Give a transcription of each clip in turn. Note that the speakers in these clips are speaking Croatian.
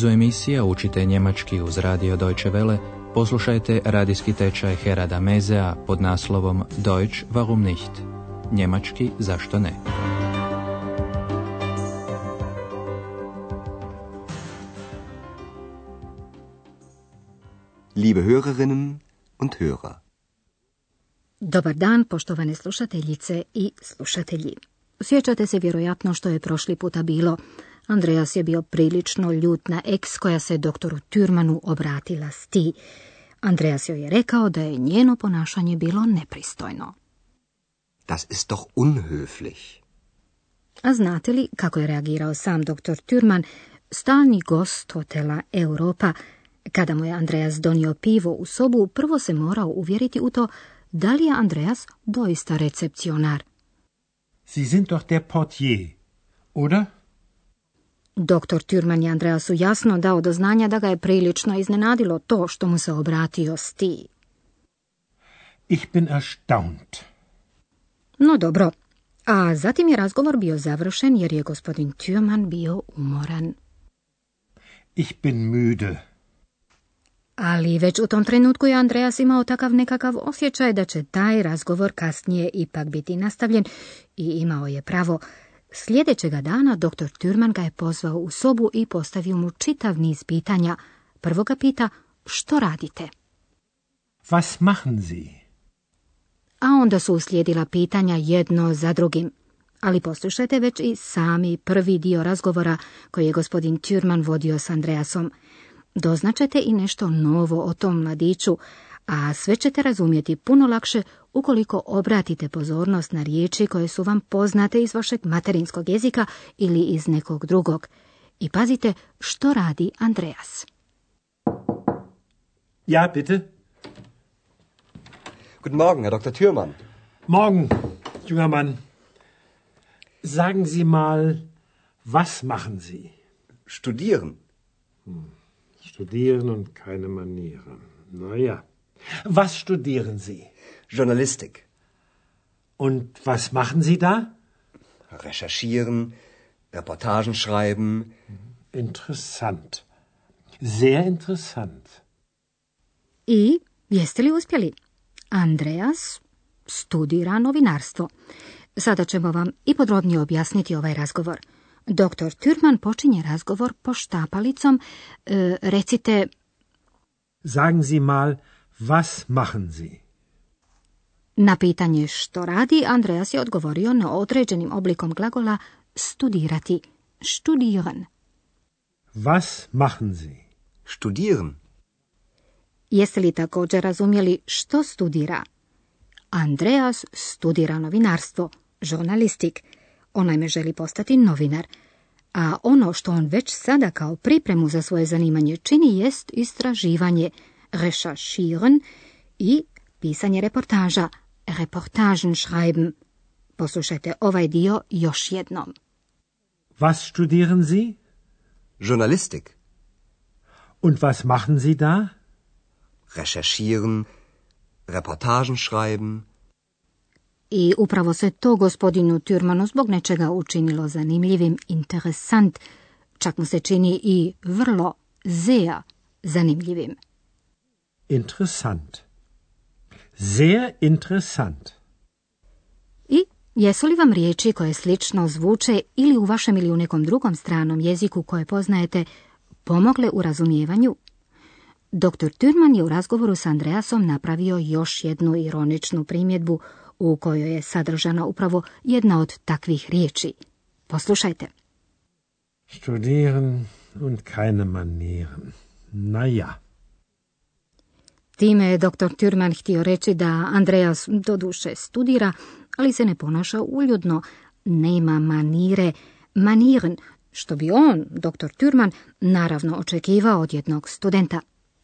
nizu emisija Učite njemački uz radio Deutsche Welle poslušajte radijski tečaj Herada Mezea pod naslovom Deutsch warum nicht? Njemački zašto ne? Liebe Hörerinnen und Hörer. Dobar dan, poštovane slušateljice i slušatelji. Sjećate se vjerojatno što je prošli puta bilo. Andreas je bio prilično ljut na eks koja se doktoru Türmanu obratila s ti. Andreas joj je rekao da je njeno ponašanje bilo nepristojno. Das ist doch unhöflich. A znate li kako je reagirao sam doktor Türman, stalni gost hotela Europa, kada mu je Andreas donio pivo u sobu, prvo se morao uvjeriti u to da li je Andreas doista recepcionar. Sie sind doch der Portier, oder? Doktor Türman je Andreasu jasno dao do znanja da ga je prilično iznenadilo to što mu se obratio sti. Ich bin erstaunt. No dobro, a zatim je razgovor bio završen jer je gospodin Türman bio umoran. Ich bin müde. Ali već u tom trenutku je Andreas imao takav nekakav osjećaj da će taj razgovor kasnije ipak biti nastavljen i imao je pravo. Sljedećega dana dr. Türman ga je pozvao u sobu i postavio mu čitav niz pitanja. Prvo ga pita što radite? Was machen Sie? A onda su uslijedila pitanja jedno za drugim. Ali poslušajte već i sami prvi dio razgovora koji je gospodin Türman vodio s Andreasom. Doznačete i nešto novo o tom mladiću, a sve ćete razumjeti puno lakše ukoliko obratite pozornost na riječi koje su vam poznate iz vašeg materinskog jezika ili iz nekog drugog. I pazite što radi Andreas. Ja, bitte. Guten Morgen, Herr Dr. Thürmann. Morgen, junger Mann. Sagen Sie mal, was machen Sie? Studieren. Studieren und keine Manieren. Na ja. Was studieren Sie? Journalistik. Und was machen Sie da? Recherchieren, Reportagen schreiben. Interessant. Sehr interessant. I jeste li uspjeli? Andreas studira novinarstvo. Sada ćemo vam i podrobnije objasniti ovaj razgovor. Doktor Türman počinje razgovor poštapalicom. E, recite, Sagen Sie mal, was machen Sie? na pitanje što radi, Andreas je odgovorio na određenim oblikom glagola studirati. Studieren. Was machen Sie? Studieren. Jeste li također razumjeli što studira? Andreas studira novinarstvo, žurnalistik. Onaj me želi postati novinar. A ono što on već sada kao pripremu za svoje zanimanje čini jest istraživanje, recherchieren i pisanje reportaža, reportagen schreiben. Poslušajte ovaj dio još jednom. Was studieren Sie? Journalistik. Und was machen Sie da? Recherchieren, Reportagen schreiben. I upravo se to gospodinu Türmanu zbog nečega učinilo zanimljivim, interesant, čak mu se čini i vrlo, sehr zanimljivim. Interessant. Sehr interessant. I jesu li vam riječi koje slično zvuče ili u vašem ili u nekom drugom stranom jeziku koje poznajete pomogle u razumijevanju? Dr. Türman je u razgovoru s Andreasom napravio još jednu ironičnu primjedbu u kojoj je sadržana upravo jedna od takvih riječi. Poslušajte. Studieren und keine Manieren. Na ja. Time je dr. Türman htio reći da Andreas doduše studira, ali se ne ponaša uljudno, nema manire, maniren, što bi on, dr. Türman, naravno očekivao od jednog studenta.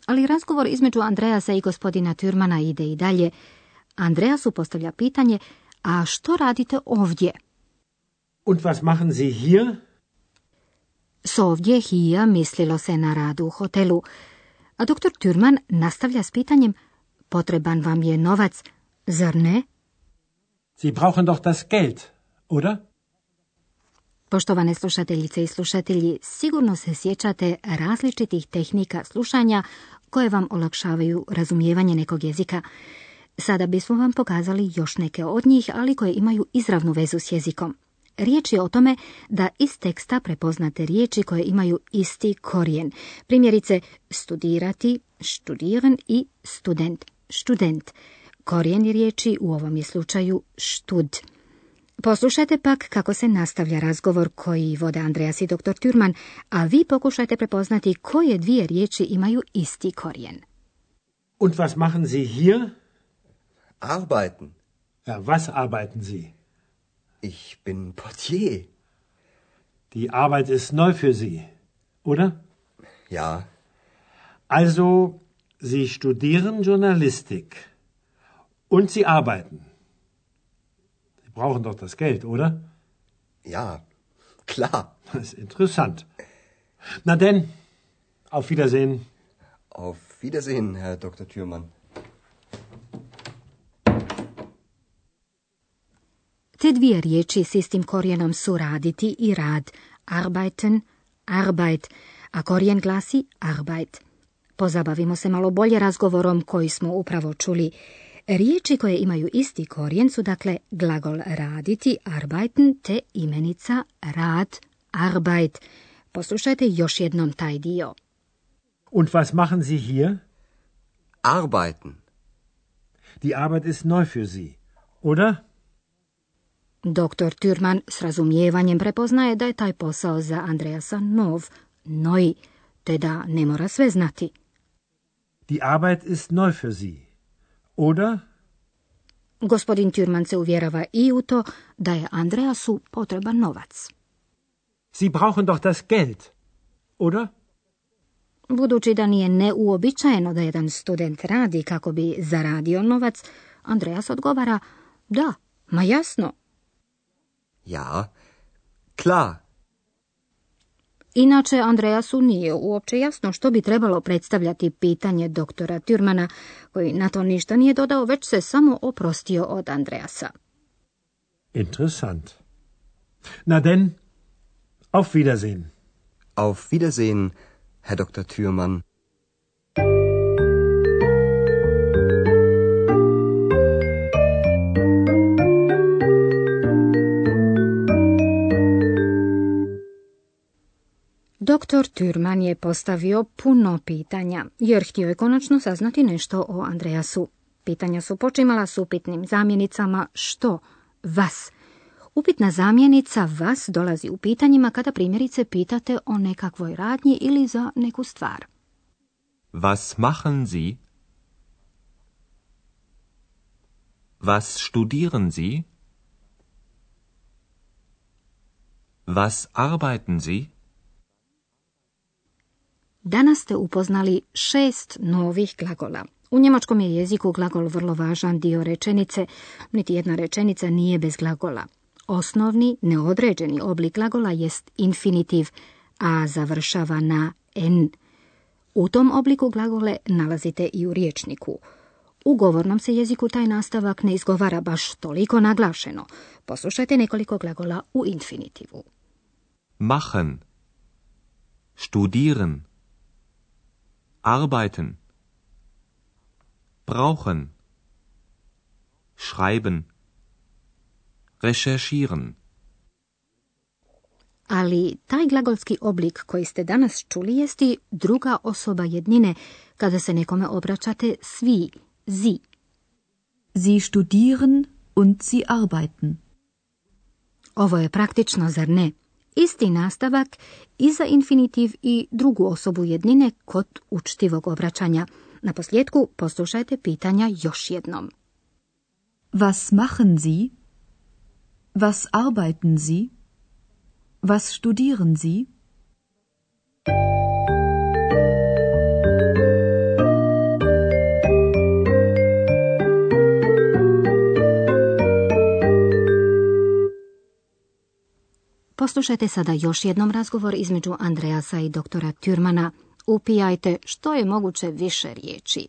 Ali razgovor između Andreasa i gospodina Türmana ide i dalje. Andreasu postavlja pitanje, a što radite ovdje? Und was machen Sie hier? S ovdje hija mislilo se na radu u hotelu. A doktor Türman nastavlja s pitanjem, potreban vam je novac, zar ne? Sie brauchen doch das Geld, oder? Poštovane slušateljice i slušatelji, sigurno se sjećate različitih tehnika slušanja koje vam olakšavaju razumijevanje nekog jezika. Sada bismo vam pokazali još neke od njih, ali koje imaju izravnu vezu s jezikom. Riječ je o tome da iz teksta prepoznate riječi koje imaju isti korijen. Primjerice, studirati, studieren i student, student. Korijen riječi u ovom je slučaju štud. Poslušajte pak kako se nastavlja razgovor koji vode Andreas i dr. Turman, a vi pokušajte prepoznati koje dvije riječi imaju isti korijen. Und was machen Sie hier? Arbeiten. Ja, was arbeiten Sie? Ich bin Portier. Die Arbeit ist neu für Sie, oder? Ja. Also, Sie studieren Journalistik und Sie arbeiten. Sie brauchen doch das Geld, oder? Ja, klar. Das ist interessant. Na denn, auf Wiedersehen. Auf Wiedersehen, Herr Dr. Thürmann. Dvije riječi s istim korijenom su raditi i rad, arbeiten, arbeit, a korijen glasi arbeit. Pozabavimo se malo bolje razgovorom koji smo upravo čuli. Riječi koje imaju isti korijen su dakle glagol raditi, arbeiten, te imenica rad, arbeit. Poslušajte još jednom taj dio. Und was machen Sie hier? Arbeiten. Die Arbeit ist neu für Sie, oder? Doktor Türman s razumijevanjem prepoznaje da je taj posao za Andreasa nov, noj, te da ne mora sve znati. Die Arbeit ist neu für Sie, oder? Gospodin Türman se uvjerava i u to da je Andreasu potreban novac. Sie brauchen doch das Geld, oder? Budući da nije neuobičajeno da jedan student radi kako bi zaradio novac, Andreas odgovara da, ma jasno. Ja, klar. Inače, Andreasu nije uopće jasno što bi trebalo predstavljati pitanje doktora Türmana, koji na to ništa nije dodao, već se samo oprostio od Andreasa. Interessant. Na denn, auf Wiedersehen. Auf Wiedersehen, Herr Dr. Thürmann. Doktor Türman je postavio puno pitanja, jer htio je konačno saznati nešto o Andreasu. Pitanja su počimala s upitnim zamjenicama što, vas. Upitna zamjenica vas dolazi u pitanjima kada primjerice pitate o nekakvoj radnji ili za neku stvar. Was machen Sie? Was studieren Sie? Was arbeiten Sie? Danas ste upoznali šest novih glagola. U njemačkom je jeziku glagol vrlo važan dio rečenice, niti jedna rečenica nije bez glagola. Osnovni, neodređeni oblik glagola jest infinitiv, a završava na n. U tom obliku glagole nalazite i u riječniku. U govornom se jeziku taj nastavak ne izgovara baš toliko naglašeno. Poslušajte nekoliko glagola u infinitivu. Machen. Studieren. Arbeiten. Brauchen. Schreiben. Recherchieren. Ali taj glagolski oblik koji ste danas čuli jesti druga osoba jednine kada se nekome obraćate svi, zi. Sie studieren und sie arbeiten. Ovo je praktično, zar ne? Isti nastavak i za infinitiv i drugu osobu jednine kod učtivog obraćanja. Na posljedku poslušajte pitanja još jednom. Was machen Sie? Was arbeiten Sie? Was studieren Sie? Poslušajte sada još jednom razgovor između Andreasa i doktora Türmana. Upijajte što je moguće više riječi.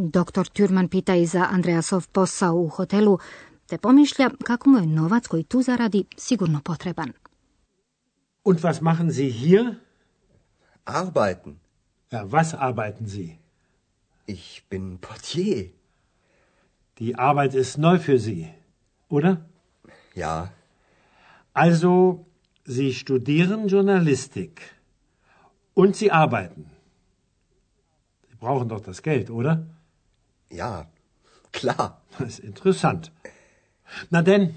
Doktor Tjurman pita i za Andreasov posao u hotelu, te pomišlja kako mu je novac koji tu zaradi sigurno potreban. Und was machen Sie hier? Arbeiten. Ja, was arbeiten Sie? Ich bin Portier. Die Arbeit ist neu für Sie, oder? Ja, Also, Sie studieren Journalistik. Und Sie arbeiten. Sie brauchen doch das Geld, oder? Ja, klar. Das ist interessant. Na denn,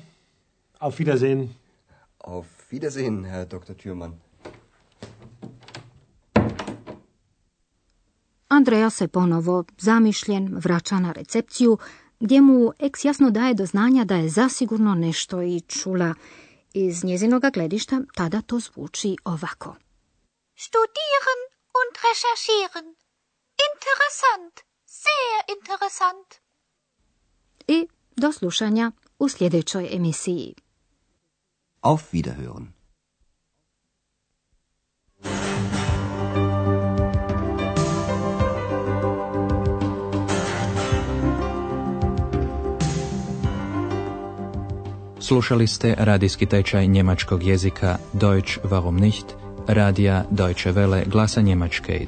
auf Wiedersehen. Auf Wiedersehen, Herr Dr. Thürmann. Andreja se ponovo, zamišljen, vraća na recepciju, gdje mu eks jasno daje do znanja da je zasigurno nešto i čula. Iz njezinoga gledišta tada to zvuči ovako. Studieren und recherchieren. Interessant. Sehr interessant. I do slušanja u sljedećoj emisiji. Auf Wiederhören. Slušali ste radijski tečaj njemačkog jezika Deutsch warum nicht, radija Deutsche Welle glasa Njemačke,